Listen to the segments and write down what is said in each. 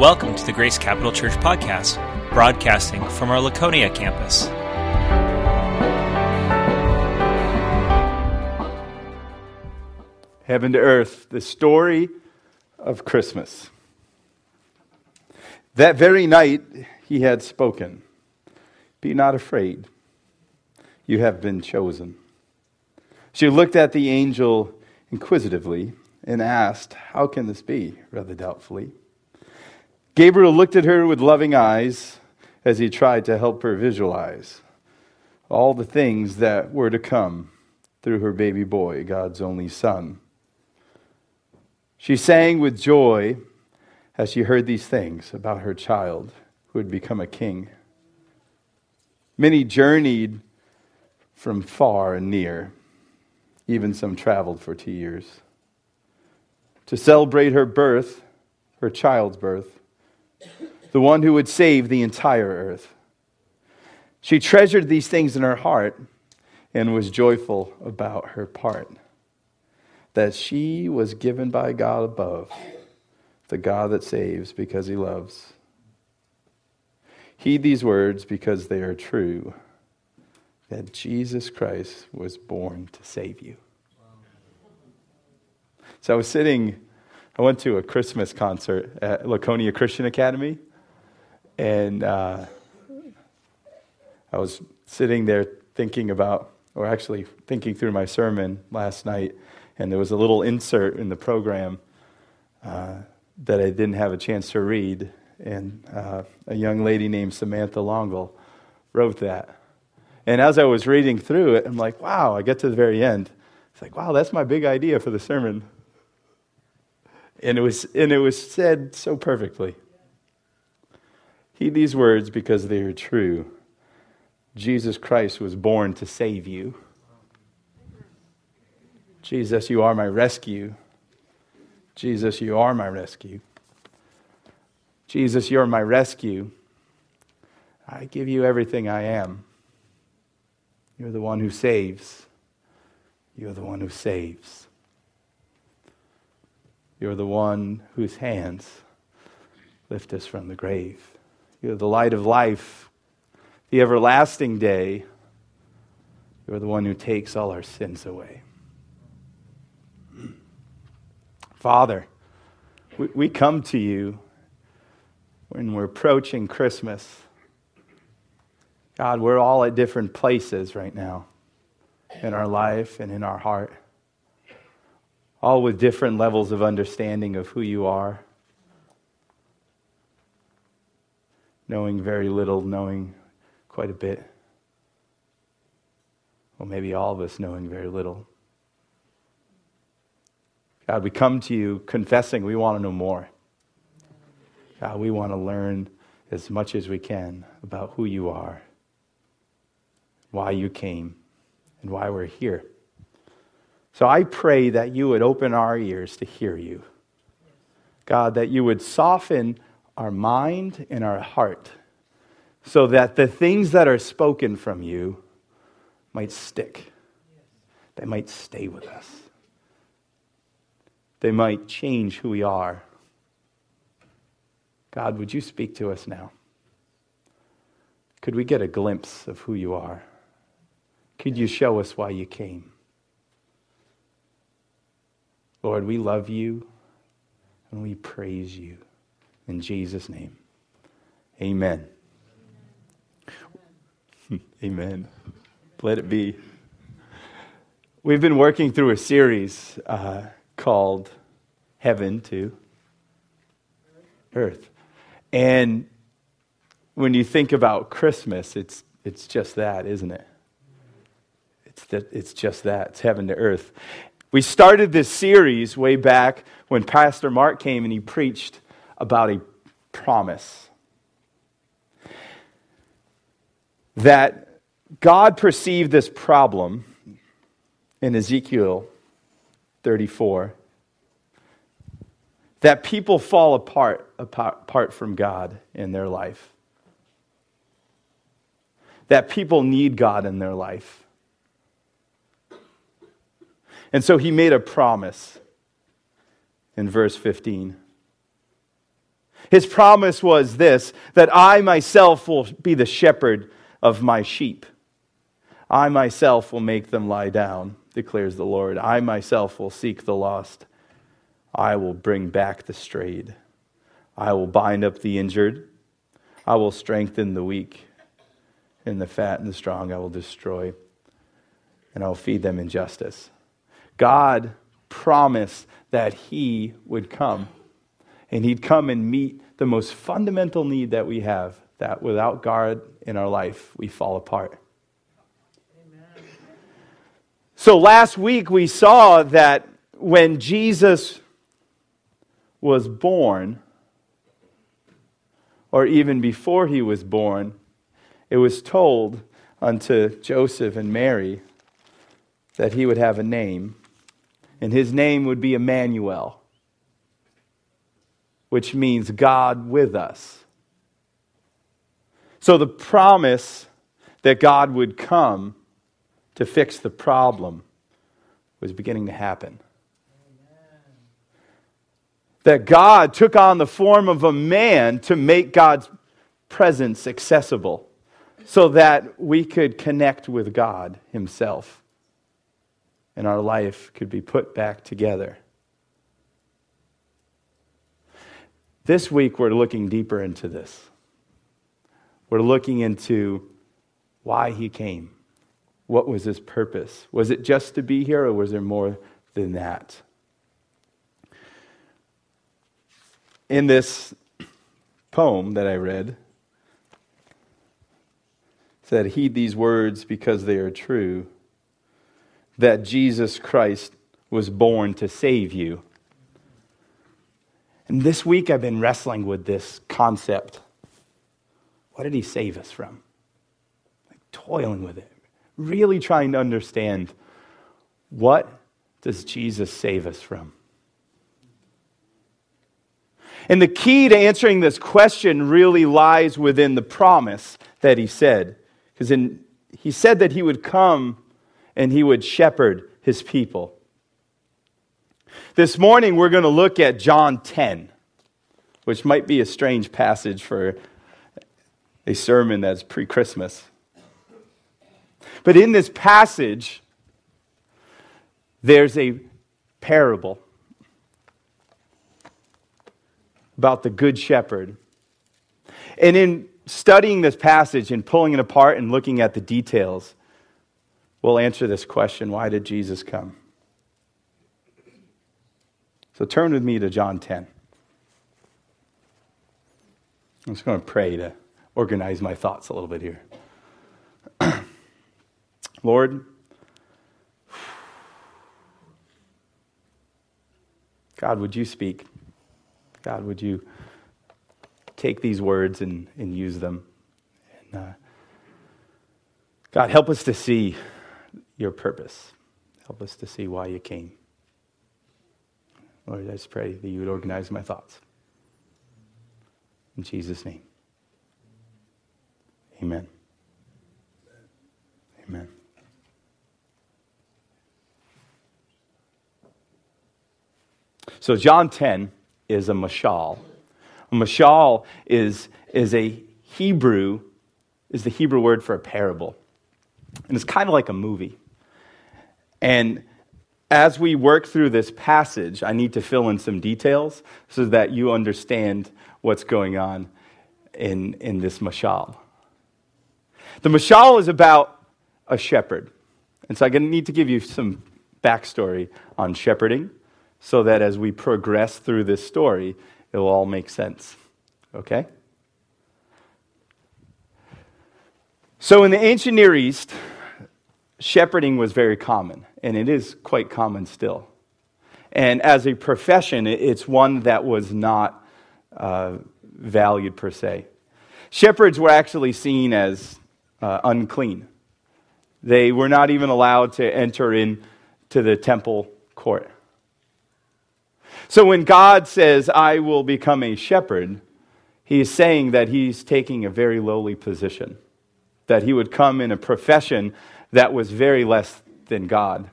Welcome to the Grace Capital Church podcast, broadcasting from our Laconia campus. Heaven to earth, the story of Christmas. That very night he had spoken Be not afraid, you have been chosen. She looked at the angel inquisitively and asked, How can this be? rather doubtfully. Gabriel looked at her with loving eyes as he tried to help her visualize all the things that were to come through her baby boy, God's only son. She sang with joy as she heard these things about her child who had become a king. Many journeyed from far and near, even some traveled for two years, to celebrate her birth, her child's birth the one who would save the entire earth. She treasured these things in her heart and was joyful about her part. That she was given by God above, the God that saves because he loves. Heed these words because they are true that Jesus Christ was born to save you. So I was sitting, I went to a Christmas concert at Laconia Christian Academy and uh, I was sitting there thinking about, or actually thinking through my sermon last night, and there was a little insert in the program uh, that I didn't have a chance to read. And uh, a young lady named Samantha Longle wrote that. And as I was reading through it, I'm like, wow, I get to the very end. It's like, wow, that's my big idea for the sermon. And it was, and it was said so perfectly. Heed these words because they are true. Jesus Christ was born to save you. Jesus, you are my rescue. Jesus, you are my rescue. Jesus, you're my rescue. I give you everything I am. You're the one who saves. You're the one who saves. You're the one whose hands lift us from the grave. You're the light of life, the everlasting day. You're the one who takes all our sins away. Father, we, we come to you when we're approaching Christmas. God, we're all at different places right now in our life and in our heart, all with different levels of understanding of who you are. Knowing very little, knowing quite a bit. Well, maybe all of us knowing very little. God, we come to you confessing we want to know more. God, we want to learn as much as we can about who you are, why you came, and why we're here. So I pray that you would open our ears to hear you. God, that you would soften our mind and our heart so that the things that are spoken from you might stick. They might stay with us. They might change who we are. God, would you speak to us now? Could we get a glimpse of who you are? Could you show us why you came? Lord, we love you and we praise you. In Jesus' name, amen. Amen. Let it be. We've been working through a series uh, called Heaven to Earth. And when you think about Christmas, it's, it's just that, isn't it? It's, the, it's just that. It's heaven to earth. We started this series way back when Pastor Mark came and he preached about a promise. That God perceived this problem in Ezekiel 34 that people fall apart apart from God in their life. That people need God in their life. And so he made a promise in verse 15 His promise was this that I myself will be the shepherd of my sheep. I myself will make them lie down, declares the Lord. I myself will seek the lost. I will bring back the strayed. I will bind up the injured. I will strengthen the weak. And the fat and the strong I will destroy. And I will feed them in justice. God promised that He would come. And He'd come and meet the most fundamental need that we have that without God in our life, we fall apart. Amen. So last week we saw that when Jesus was born, or even before he was born, it was told unto Joseph and Mary that he would have a name, and his name would be Emmanuel, which means God with us. So the promise that God would come to fix the problem was beginning to happen. That God took on the form of a man to make God's presence accessible so that we could connect with God Himself and our life could be put back together. This week, we're looking deeper into this. We're looking into why He came. What was His purpose? Was it just to be here, or was there more than that? In this poem that I read, said, Heed these words because they are true that Jesus Christ was born to save you. And this week I've been wrestling with this concept. What did he save us from? Like toiling with it, really trying to understand what does Jesus save us from? And the key to answering this question really lies within the promise that he said. Because he said that he would come and he would shepherd his people. This morning, we're going to look at John 10, which might be a strange passage for a sermon that's pre Christmas. But in this passage, there's a parable about the Good Shepherd. And in studying this passage and pulling it apart and looking at the details, we'll answer this question why did Jesus come? So turn with me to John 10. I'm just going to pray to organize my thoughts a little bit here. Lord, God, would you speak? God, would you take these words and, and use them? And, uh, God, help us to see your purpose. Help us to see why you came. Lord, I just pray that you would organize my thoughts. In Jesus' name. Amen. Amen. So, John 10 is a mashal. A mashal is, is a Hebrew, is the Hebrew word for a parable. And it's kind of like a movie. And as we work through this passage, I need to fill in some details so that you understand what's going on in, in this mashal. The mashal is about a shepherd. And so I'm going to need to give you some backstory on shepherding so that as we progress through this story, it will all make sense. Okay? So in the ancient Near East, shepherding was very common, and it is quite common still. And as a profession, it's one that was not uh, valued per se. Shepherds were actually seen as uh, unclean. They were not even allowed to enter into the temple court. So when God says, I will become a shepherd, he is saying that he's taking a very lowly position, that he would come in a profession that was very less than God.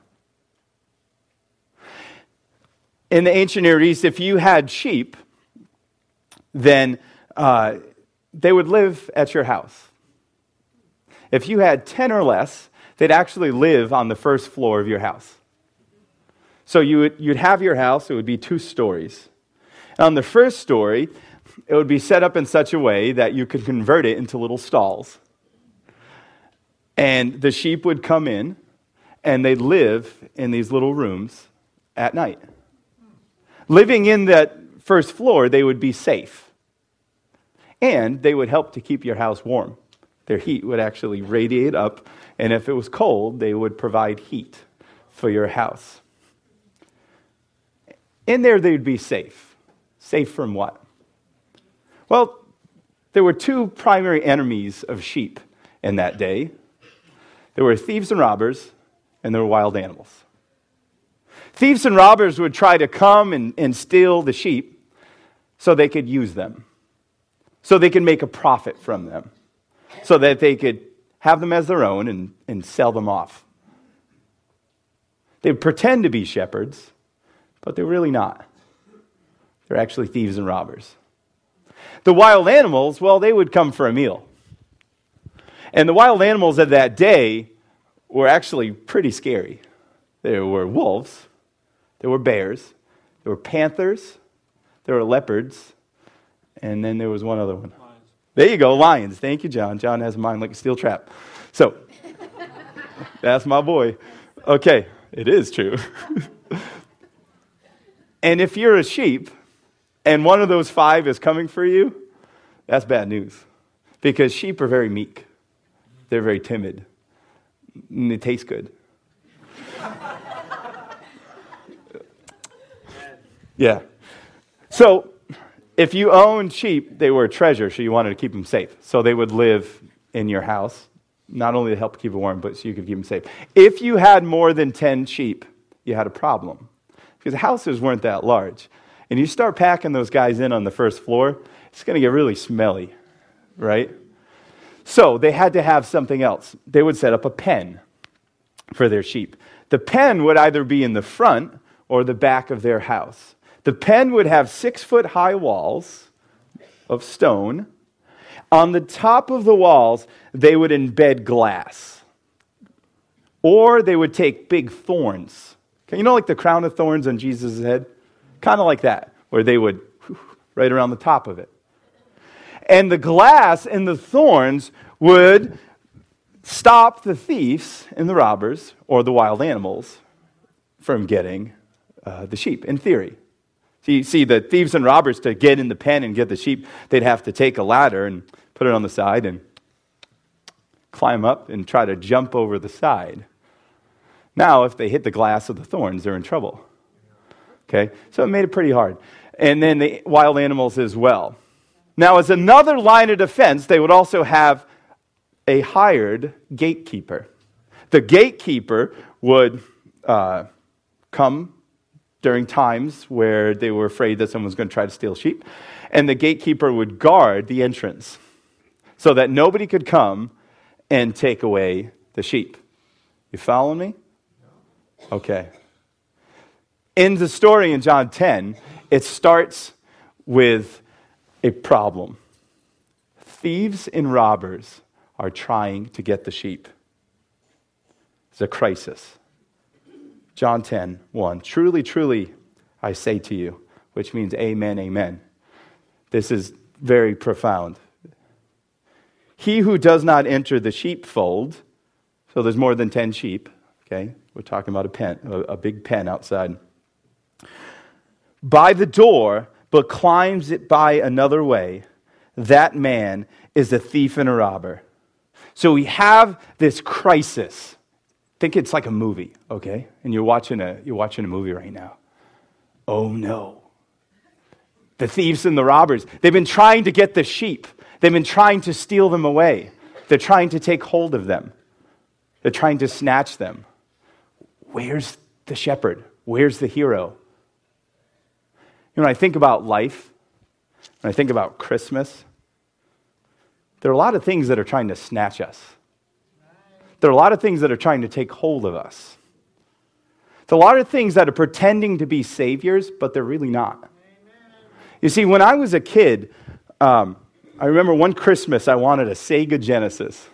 In the ancient Near East, if you had sheep, then uh, they would live at your house. If you had 10 or less, they'd actually live on the first floor of your house. So you would, you'd have your house, it would be two stories. And on the first story, it would be set up in such a way that you could convert it into little stalls. And the sheep would come in and they'd live in these little rooms at night. Living in that first floor, they would be safe. And they would help to keep your house warm. Their heat would actually radiate up, and if it was cold, they would provide heat for your house. In there, they'd be safe. Safe from what? Well, there were two primary enemies of sheep in that day there were thieves and robbers, and there were wild animals. Thieves and robbers would try to come and, and steal the sheep so they could use them, so they could make a profit from them, so that they could have them as their own and, and sell them off. They would pretend to be shepherds, but they're really not. They're actually thieves and robbers. The wild animals, well, they would come for a meal. And the wild animals of that day were actually pretty scary. There were wolves, there were bears, there were panthers, there were leopards, and then there was one other one. Lions. There you go, lions. Thank you, John. John has a mind like a steel trap. So, that's my boy. Okay, it is true. and if you're a sheep, and one of those five is coming for you, that's bad news. Because sheep are very meek, they're very timid, and they taste good. yeah. So, if you owned sheep, they were a treasure, so you wanted to keep them safe. So they would live in your house, not only to help keep it warm, but so you could keep them safe. If you had more than 10 sheep, you had a problem because houses weren't that large and you start packing those guys in on the first floor, it's going to get really smelly, right? So they had to have something else. They would set up a pen for their sheep. The pen would either be in the front or the back of their house. The pen would have six foot high walls of stone. On the top of the walls, they would embed glass. Or they would take big thorns. You know, like the crown of thorns on Jesus' head? Kind of like that, where they would right around the top of it. And the glass and the thorns would stop the thieves and the robbers or the wild animals from getting uh, the sheep, in theory. See, see, the thieves and robbers, to get in the pen and get the sheep, they'd have to take a ladder and put it on the side and climb up and try to jump over the side. Now, if they hit the glass of the thorns, they're in trouble. Okay? So it made it pretty hard. And then the wild animals as well. Now, as another line of defense, they would also have a hired gatekeeper. The gatekeeper would uh, come during times where they were afraid that someone was going to try to steal sheep, and the gatekeeper would guard the entrance so that nobody could come and take away the sheep. You following me? Okay in the story in John 10, it starts with a problem. Thieves and robbers are trying to get the sheep. It's a crisis. John 10, 1. Truly, truly, I say to you, which means amen, amen. This is very profound. He who does not enter the sheepfold, so there's more than 10 sheep, okay? We're talking about a pen, a, a big pen outside by the door, but climbs it by another way, that man is a thief and a robber. So we have this crisis. Think it's like a movie, okay? And you're watching a, you're watching a movie right now. Oh no. The thieves and the robbers, they've been trying to get the sheep, they've been trying to steal them away, they're trying to take hold of them, they're trying to snatch them. Where's the shepherd? Where's the hero? When I think about life, when I think about Christmas, there are a lot of things that are trying to snatch us. There are a lot of things that are trying to take hold of us. There are a lot of things that are pretending to be saviors, but they're really not. You see, when I was a kid, um, I remember one Christmas I wanted a Sega Genesis.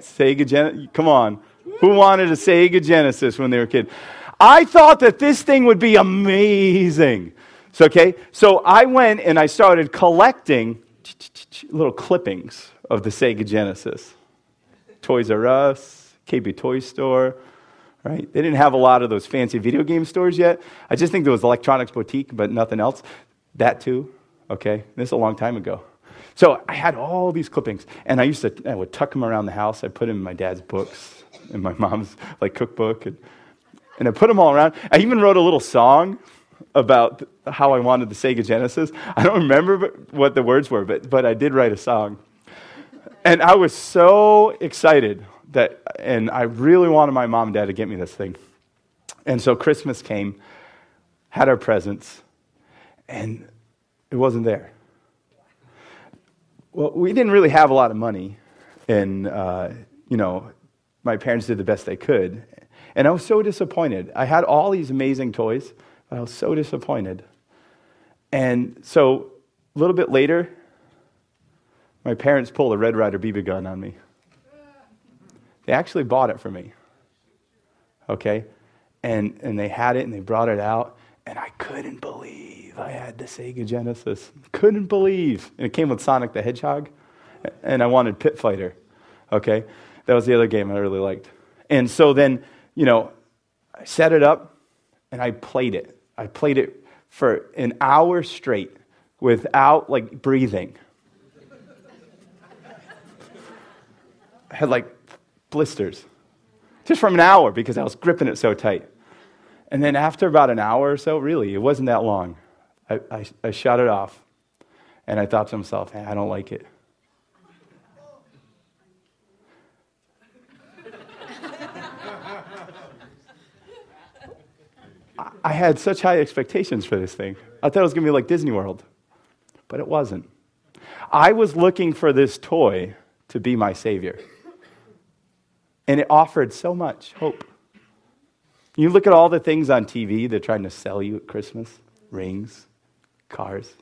Sega Genesis? Come on. Who wanted a Sega Genesis when they were a kid? I thought that this thing would be amazing. So, okay, so I went and I started collecting little clippings of the Sega Genesis. Toys R Us, KB Toy Store, right? They didn't have a lot of those fancy video game stores yet. I just think there was Electronics Boutique, but nothing else. That too, okay? This is a long time ago. So I had all these clippings, and I used to, I would tuck them around the house. I put them in my dad's books, in my mom's like cookbook, and, and I put them all around. I even wrote a little song about how I wanted the Sega Genesis. I don't remember what the words were, but, but I did write a song. And I was so excited that, and I really wanted my mom and dad to get me this thing. And so Christmas came, had our presents, and it wasn't there. Well, we didn't really have a lot of money, and, uh, you know, my parents did the best they could. And I was so disappointed. I had all these amazing toys, but I was so disappointed. And so a little bit later, my parents pulled a Red Ryder BB gun on me. They actually bought it for me. Okay? And, and they had it and they brought it out, and I couldn't believe I had the Sega Genesis. Couldn't believe. And it came with Sonic the Hedgehog, and I wanted Pit Fighter. Okay? That was the other game I really liked. And so then, you know, I set it up and I played it. I played it for an hour straight without like breathing. I had like blisters just from an hour because I was gripping it so tight. And then after about an hour or so, really, it wasn't that long, I, I, I shut it off. And I thought to myself, hey, I don't like it. I had such high expectations for this thing. I thought it was going to be like Disney World, but it wasn't. I was looking for this toy to be my savior. And it offered so much hope. You look at all the things on TV they're trying to sell you at Christmas rings, cars,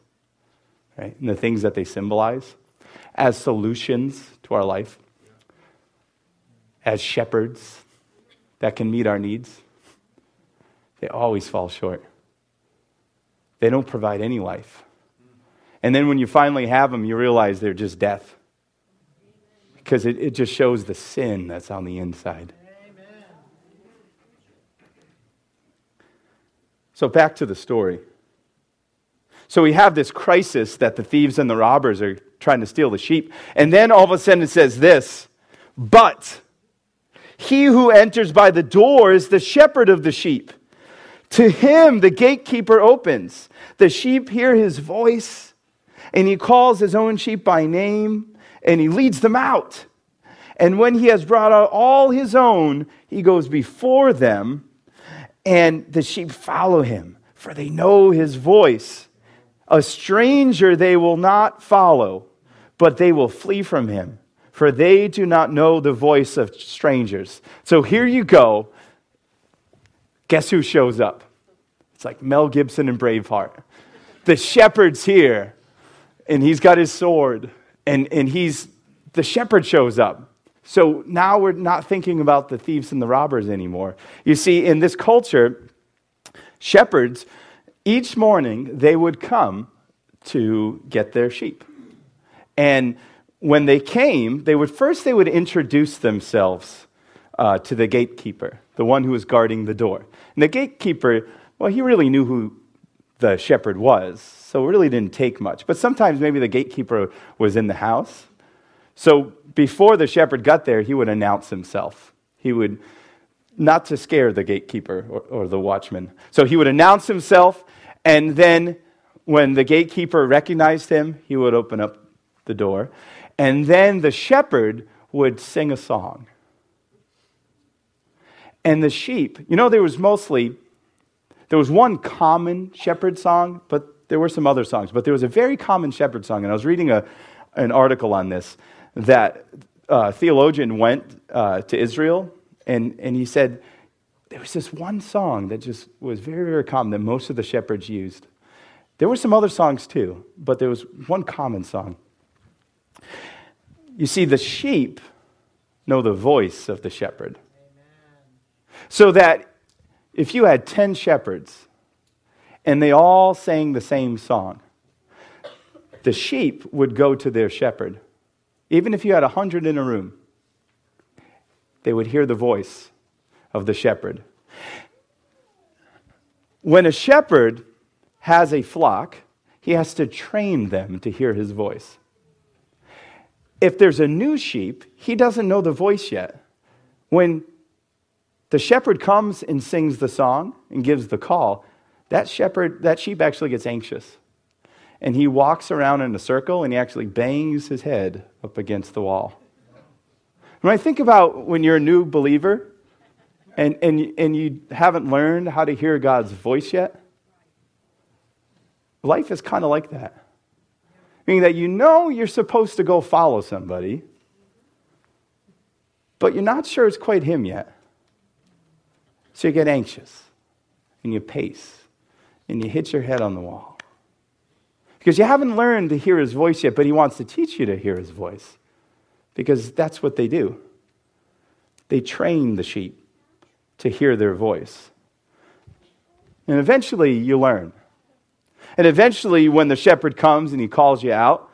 right? And the things that they symbolize as solutions to our life, as shepherds that can meet our needs they always fall short. They don't provide any life. And then when you finally have them, you realize they're just death. Because it, it just shows the sin that's on the inside. So, back to the story. So, we have this crisis that the thieves and the robbers are trying to steal the sheep. And then all of a sudden it says this But he who enters by the door is the shepherd of the sheep. To him, the gatekeeper opens. The sheep hear his voice, and he calls his own sheep by name, and he leads them out. And when he has brought out all his own, he goes before them, and the sheep follow him, for they know his voice. A stranger they will not follow, but they will flee from him, for they do not know the voice of strangers. So here you go guess who shows up? It's like Mel Gibson and Braveheart. The shepherd's here, and he's got his sword, and, and he's the shepherd shows up. So now we're not thinking about the thieves and the robbers anymore. You see, in this culture, shepherds, each morning, they would come to get their sheep. And when they came, they would first they would introduce themselves uh, to the gatekeeper, the one who was guarding the door. And the gatekeeper, well, he really knew who the shepherd was, so it really didn't take much. But sometimes maybe the gatekeeper was in the house. So before the shepherd got there, he would announce himself. He would, not to scare the gatekeeper or, or the watchman. So he would announce himself, and then when the gatekeeper recognized him, he would open up the door. And then the shepherd would sing a song and the sheep. You know, there was mostly, there was one common shepherd song, but there were some other songs. But there was a very common shepherd song, and I was reading a, an article on this that a uh, theologian went uh, to Israel, and, and he said, there was this one song that just was very, very common that most of the shepherds used. There were some other songs too, but there was one common song. You see, the sheep know the voice of the shepherd. So that if you had 10 shepherds and they all sang the same song, the sheep would go to their shepherd. Even if you had 100 in a room, they would hear the voice of the shepherd. When a shepherd has a flock, he has to train them to hear his voice. If there's a new sheep, he doesn't know the voice yet. When the shepherd comes and sings the song and gives the call, that shepherd, that sheep actually gets anxious. And he walks around in a circle and he actually bangs his head up against the wall. When I think about when you're a new believer and, and, and you haven't learned how to hear God's voice yet, life is kind of like that. Meaning that you know you're supposed to go follow somebody, but you're not sure it's quite him yet. So you get anxious and you pace and you hit your head on the wall. Because you haven't learned to hear his voice yet, but he wants to teach you to hear his voice. Because that's what they do. They train the sheep to hear their voice. And eventually you learn. And eventually, when the shepherd comes and he calls you out,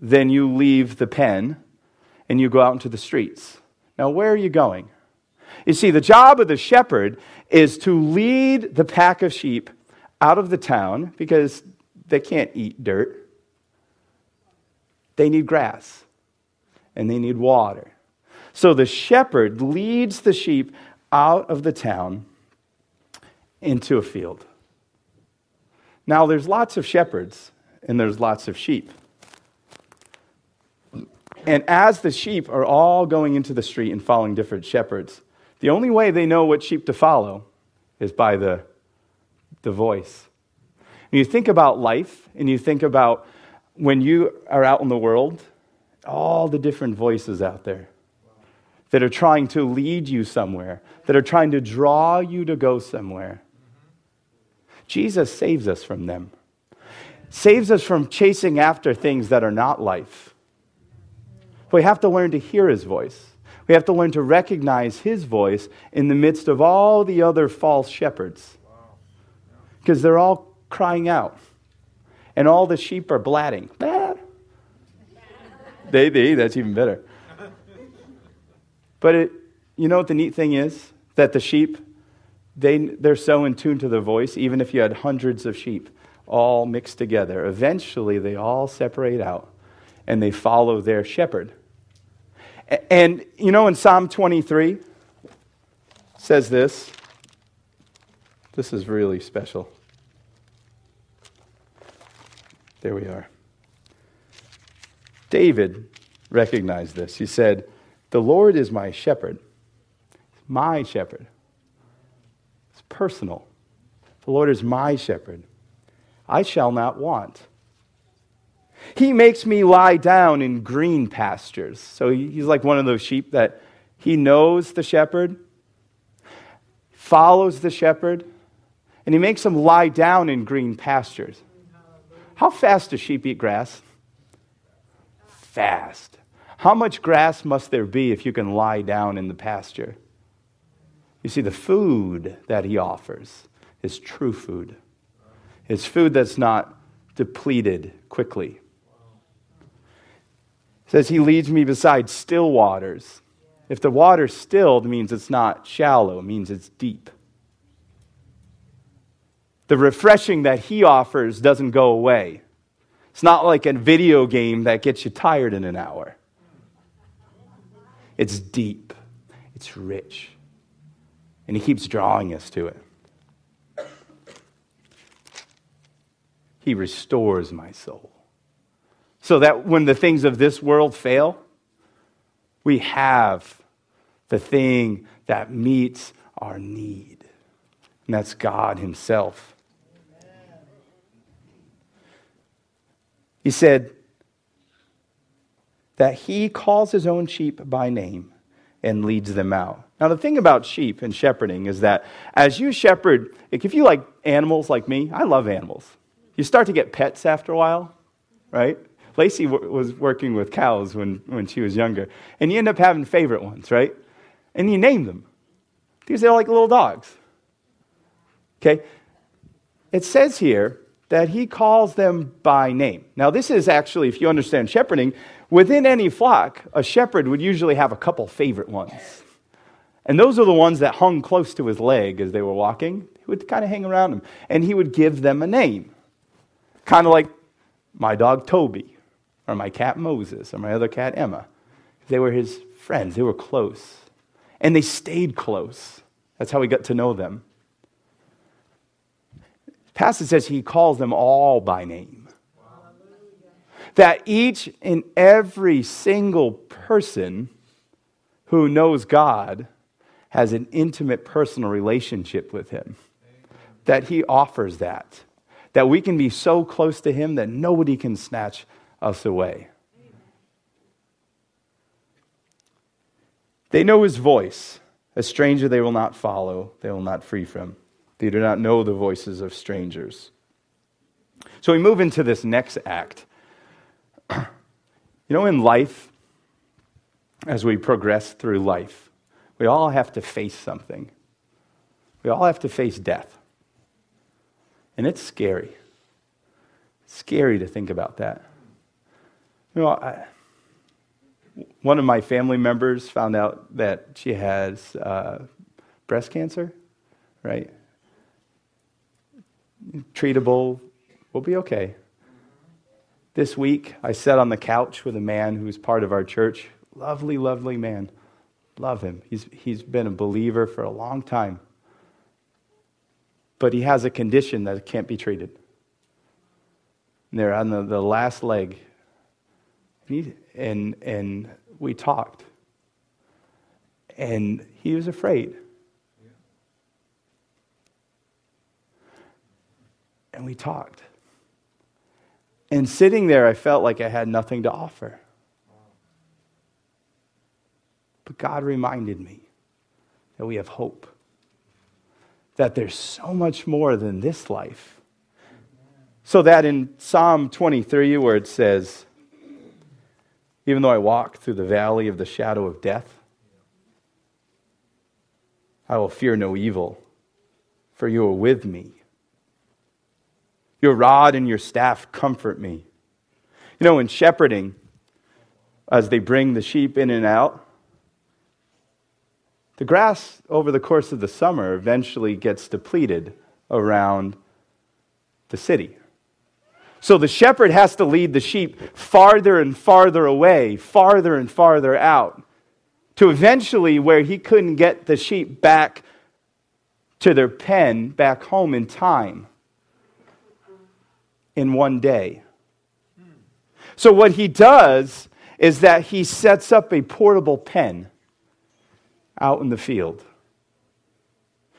then you leave the pen and you go out into the streets. Now, where are you going? You see, the job of the shepherd is to lead the pack of sheep out of the town because they can't eat dirt. They need grass and they need water. So the shepherd leads the sheep out of the town into a field. Now, there's lots of shepherds and there's lots of sheep. And as the sheep are all going into the street and following different shepherds, the only way they know what sheep to follow is by the, the voice. You think about life and you think about when you are out in the world, all the different voices out there that are trying to lead you somewhere, that are trying to draw you to go somewhere. Jesus saves us from them, saves us from chasing after things that are not life. But we have to learn to hear his voice. We have to learn to recognize his voice in the midst of all the other false shepherds. Because they're all crying out. And all the sheep are blatting. they, they, that's even better. But it, you know what the neat thing is? That the sheep, they, they're so in tune to their voice, even if you had hundreds of sheep all mixed together. Eventually, they all separate out and they follow their shepherd. And you know, in Psalm 23, says this. This is really special. There we are. David recognized this. He said, The Lord is my shepherd, my shepherd. It's personal. The Lord is my shepherd. I shall not want. He makes me lie down in green pastures. So he's like one of those sheep that he knows the shepherd, follows the shepherd, and he makes them lie down in green pastures. How fast does sheep eat grass? Fast. How much grass must there be if you can lie down in the pasture? You see, the food that he offers is true food. It's food that's not depleted quickly says he leads me beside still waters. If the water's stilled, means it's not shallow, it means it's deep. The refreshing that he offers doesn't go away. It's not like a video game that gets you tired in an hour. It's deep, it's rich, and he keeps drawing us to it. He restores my soul so that when the things of this world fail, we have the thing that meets our need. And that's God Himself. He said that He calls His own sheep by name and leads them out. Now, the thing about sheep and shepherding is that as you shepherd, if you like animals like me, I love animals. You start to get pets after a while, right? Lacey w- was working with cows when, when she was younger, and you end up having favorite ones, right? And you name them because they're like little dogs. Okay? It says here that he calls them by name. Now, this is actually, if you understand shepherding, within any flock, a shepherd would usually have a couple favorite ones. And those are the ones that hung close to his leg as they were walking. He would kind of hang around him, and he would give them a name. Kind of like my dog Toby, or my cat Moses, or my other cat Emma. They were his friends, they were close. And they stayed close. That's how he got to know them passage says he calls them all by name. That each and every single person who knows God has an intimate personal relationship with him. That he offers that. That we can be so close to him that nobody can snatch us away. They know his voice. A stranger they will not follow, they will not free from. They do not know the voices of strangers. So we move into this next act. You know, in life, as we progress through life, we all have to face something. We all have to face death. And it's scary. It's scary to think about that. You know, I, one of my family members found out that she has uh, breast cancer, right? treatable, we'll be okay. This week, I sat on the couch with a man who's part of our church. Lovely, lovely man. Love him. He's, he's been a believer for a long time. But he has a condition that can't be treated. And they're on the, the last leg. And, he, and, and we talked. And he was afraid. and we talked. And sitting there, I felt like I had nothing to offer. But God reminded me that we have hope, that there's so much more than this life. So that in Psalm 23, where it says, Even though I walk through the valley of the shadow of death, I will fear no evil, for you are with me. Your rod and your staff comfort me. You know, in shepherding, as they bring the sheep in and out, the grass over the course of the summer eventually gets depleted around the city. So the shepherd has to lead the sheep farther and farther away, farther and farther out, to eventually where he couldn't get the sheep back to their pen, back home in time in one day. So, what he does is that he sets up a portable pen out in the field.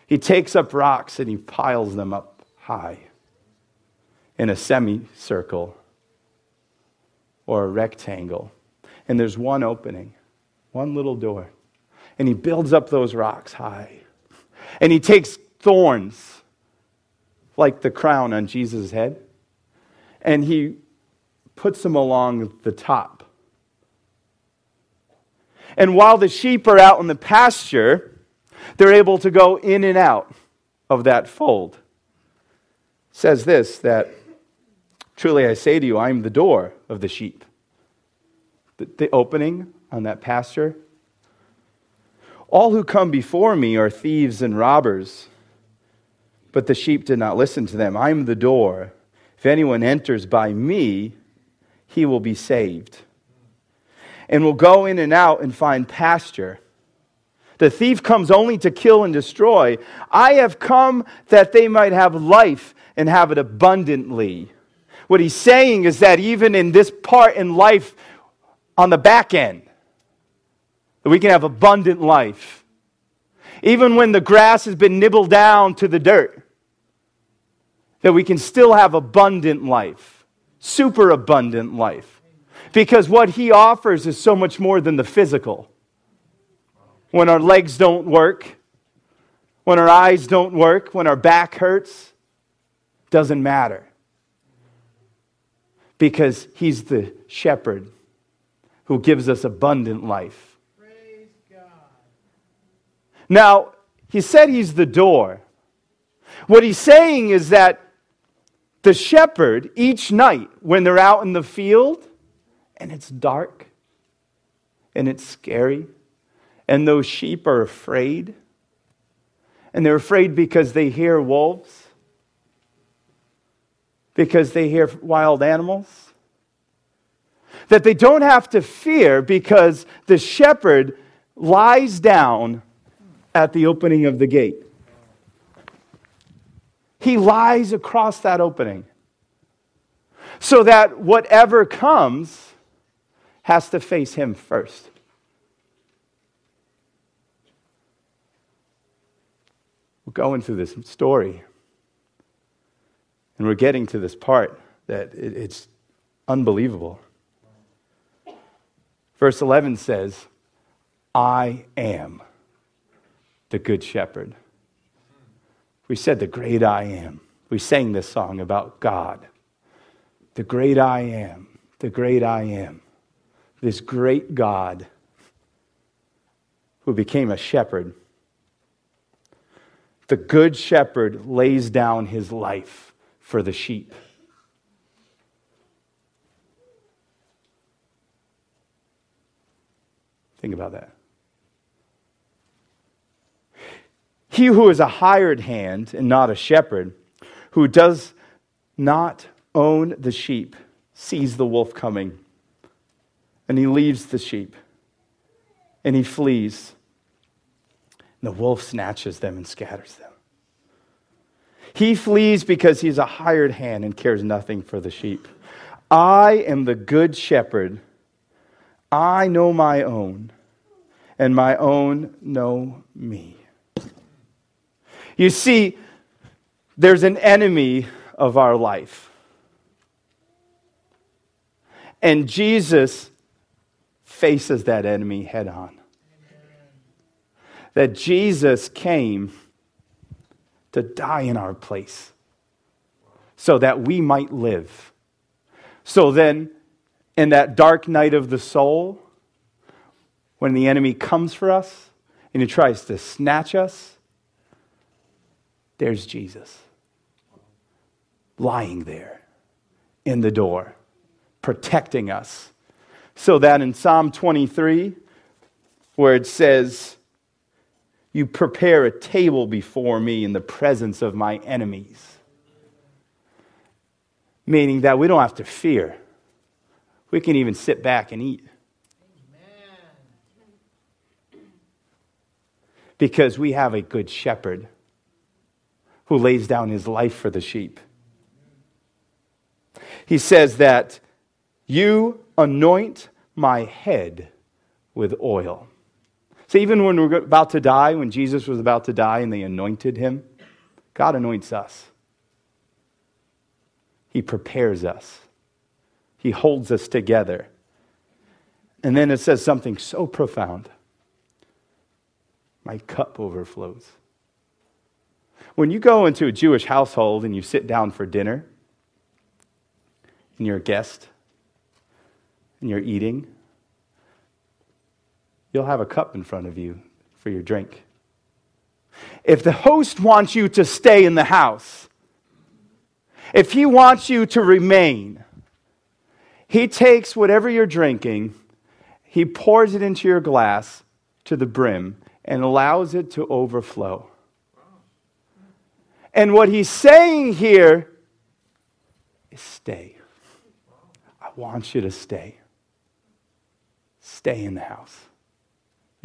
He takes up rocks and he piles them up high in a semicircle or a rectangle. And there's one opening, one little door. And he builds up those rocks high. And he takes thorns, like the crown on Jesus' head, and he puts them along the top. And while the sheep are out in the pasture, they're able to go in and out of that fold. It says this that truly I say to you, I am the door of the sheep. The, the opening on that pasture. All who come before me are thieves and robbers, but the sheep did not listen to them. I am the door. If anyone enters by me, he will be saved and will go in and out and find pasture. The thief comes only to kill and destroy. I have come that they might have life and have it abundantly. What he's saying is that even in this part in life, on the back end, that we can have abundant life. Even when the grass has been nibbled down to the dirt, that we can still have abundant life, super abundant life. Because what he offers is so much more than the physical. when our legs don't work, when our eyes don't work, when our back hurts, doesn't matter. Because he's the shepherd who gives us abundant life. Now, he said he's the door. What he's saying is that the shepherd, each night when they're out in the field and it's dark and it's scary and those sheep are afraid, and they're afraid because they hear wolves, because they hear wild animals, that they don't have to fear because the shepherd lies down at the opening of the gate. He lies across that opening so that whatever comes has to face him first. We're going through this story, and we're getting to this part that it's unbelievable. Verse 11 says, I am the Good Shepherd. We said, The great I am. We sang this song about God. The great I am, the great I am. This great God who became a shepherd. The Good Shepherd lays down his life for the sheep. Think about that. He who is a hired hand and not a shepherd, who does not own the sheep, sees the wolf coming, and he leaves the sheep, and he flees. And the wolf snatches them and scatters them. He flees because he's a hired hand and cares nothing for the sheep. I am the good shepherd. I know my own, and my own know me. You see, there's an enemy of our life. And Jesus faces that enemy head on. That Jesus came to die in our place so that we might live. So then, in that dark night of the soul, when the enemy comes for us and he tries to snatch us, there's Jesus lying there in the door, protecting us. So that in Psalm 23, where it says, You prepare a table before me in the presence of my enemies, meaning that we don't have to fear. We can even sit back and eat. Because we have a good shepherd who lays down his life for the sheep. He says that you anoint my head with oil. Even when we're about to die, when Jesus was about to die and they anointed him, God anoints us. He prepares us. He holds us together. And then it says something so profound. My cup overflows. When you go into a Jewish household and you sit down for dinner, and you're a guest, and you're eating, you'll have a cup in front of you for your drink. If the host wants you to stay in the house, if he wants you to remain, he takes whatever you're drinking, he pours it into your glass to the brim, and allows it to overflow. And what he's saying here is stay. I want you to stay. Stay in the house.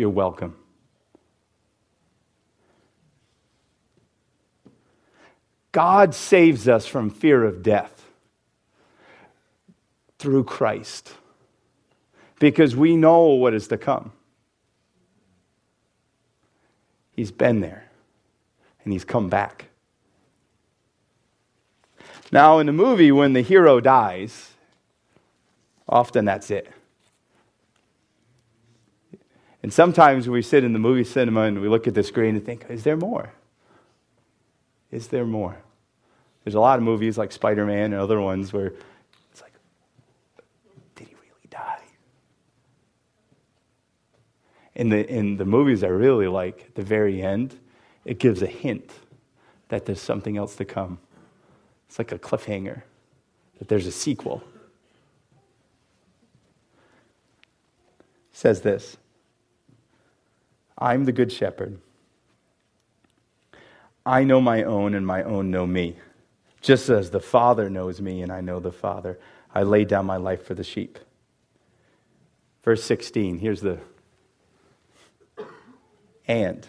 You're welcome. God saves us from fear of death through Christ because we know what is to come. He's been there and he's come back. Now, in the movie, when the hero dies, often that's it. And sometimes we sit in the movie cinema and we look at the screen and think, is there more? Is there more? There's a lot of movies like Spider Man and other ones where it's like, did he really die? In the, in the movies I really like, at the very end, it gives a hint that there's something else to come. It's like a cliffhanger, that there's a sequel. It says this I'm the good shepherd. I know my own, and my own know me. Just as the Father knows me, and I know the Father, I lay down my life for the sheep. Verse 16, here's the and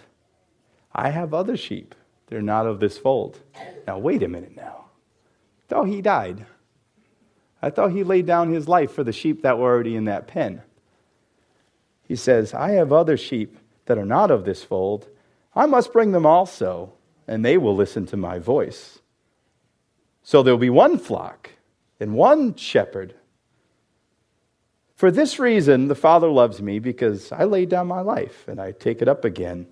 I have other sheep. They're not of this fold. Now, wait a minute now. I Thought he died. I thought he laid down his life for the sheep that were already in that pen. He says, I have other sheep that are not of this fold. I must bring them also, and they will listen to my voice. So there'll be one flock and one shepherd. For this reason, the Father loves me because I lay down my life and I take it up again.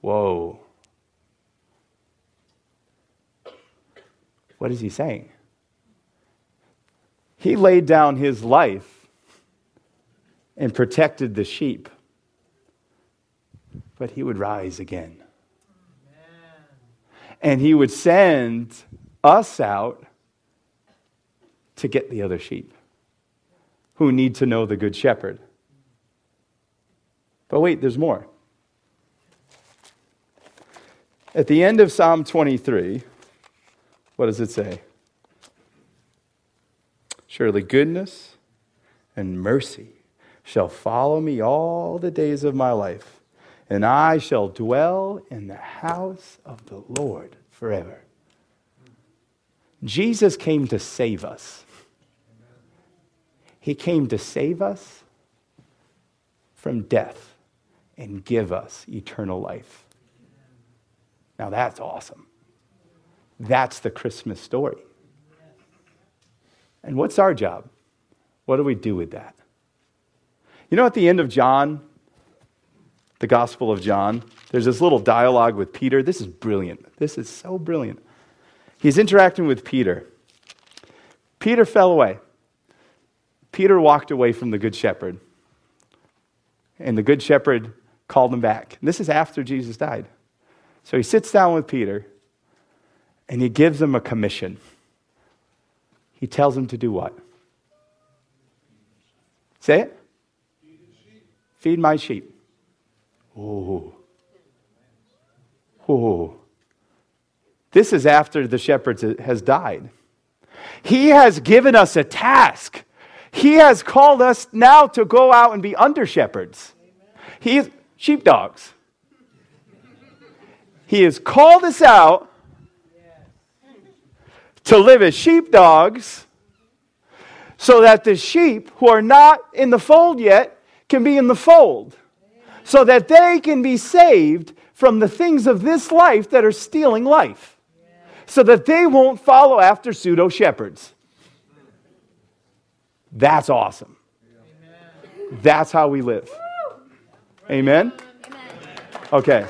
Whoa. What is he saying? He laid down his life and protected the sheep, but he would rise again. And he would send us out to get the other sheep who need to know the Good Shepherd. But wait, there's more. At the end of Psalm 23, what does it say? Surely goodness and mercy shall follow me all the days of my life, and I shall dwell in the house of the Lord forever. Jesus came to save us. He came to save us from death and give us eternal life. Now that's awesome. That's the Christmas story. And what's our job? What do we do with that? You know, at the end of John, the Gospel of John, there's this little dialogue with Peter. This is brilliant. This is so brilliant. He's interacting with Peter. Peter fell away. Peter walked away from the Good Shepherd. And the Good Shepherd called him back. And this is after Jesus died. So he sits down with Peter and he gives him a commission. He tells him to do what? Say it. Feed my sheep. Oh. Oh. This is after the shepherd has died. He has given us a task. He has called us now to go out and be under shepherds. He is sheepdogs. He has called us out to live as sheepdogs so that the sheep who are not in the fold yet can be in the fold, so that they can be saved from the things of this life that are stealing life, so that they won't follow after pseudo shepherds. That's awesome. That's how we live. Amen? Okay.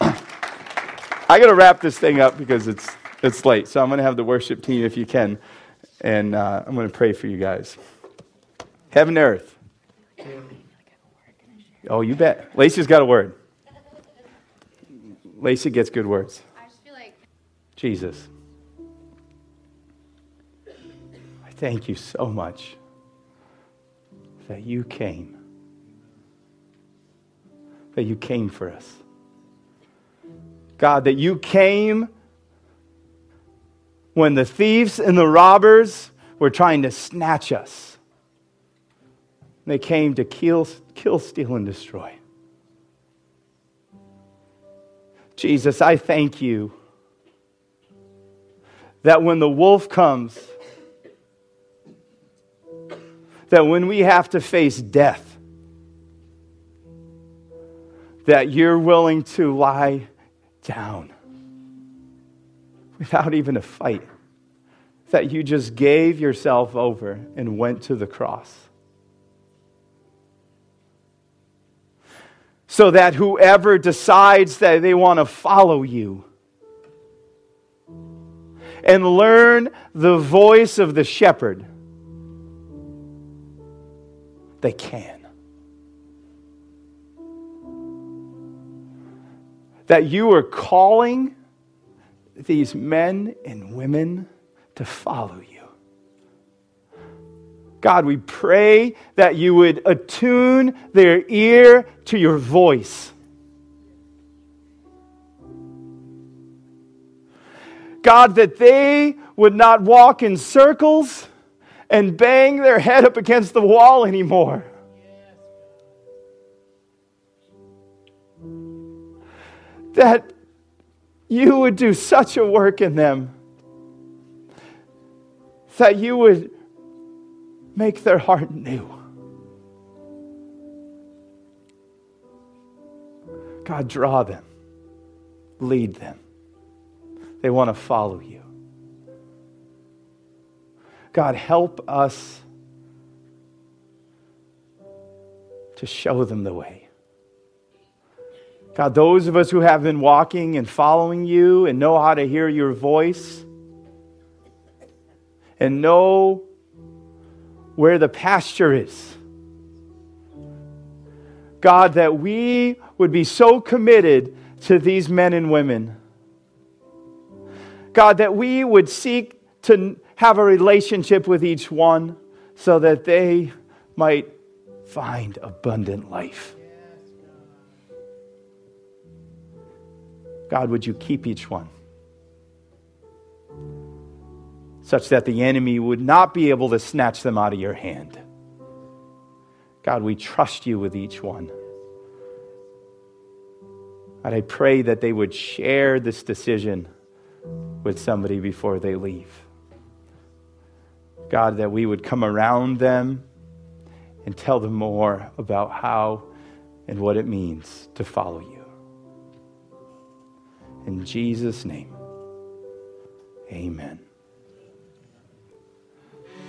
I got to wrap this thing up because it's, it's late. So I'm going to have the worship team, if you can, and uh, I'm going to pray for you guys. Heaven and earth. Oh, you bet. Lacey's got a word. Lacey gets good words. I just feel like Jesus. I thank you so much that you came. That you came for us. God, that you came when the thieves and the robbers were trying to snatch us. They came to kill, kill steal, and destroy. Jesus, I thank you that when the wolf comes, that when we have to face death, that you're willing to lie down without even a fight. That you just gave yourself over and went to the cross. So that whoever decides that they want to follow you and learn the voice of the shepherd, they can. That you are calling these men and women to follow you. God, we pray that you would attune their ear to your voice. God, that they would not walk in circles and bang their head up against the wall anymore. That you would do such a work in them that you would make their heart new. God, draw them, lead them. They want to follow you. God, help us to show them the way. God, those of us who have been walking and following you and know how to hear your voice and know where the pasture is. God, that we would be so committed to these men and women. God, that we would seek to have a relationship with each one so that they might find abundant life. God, would you keep each one? Such that the enemy would not be able to snatch them out of your hand. God, we trust you with each one. And I pray that they would share this decision with somebody before they leave. God, that we would come around them and tell them more about how and what it means to follow you. In Jesus' name, amen.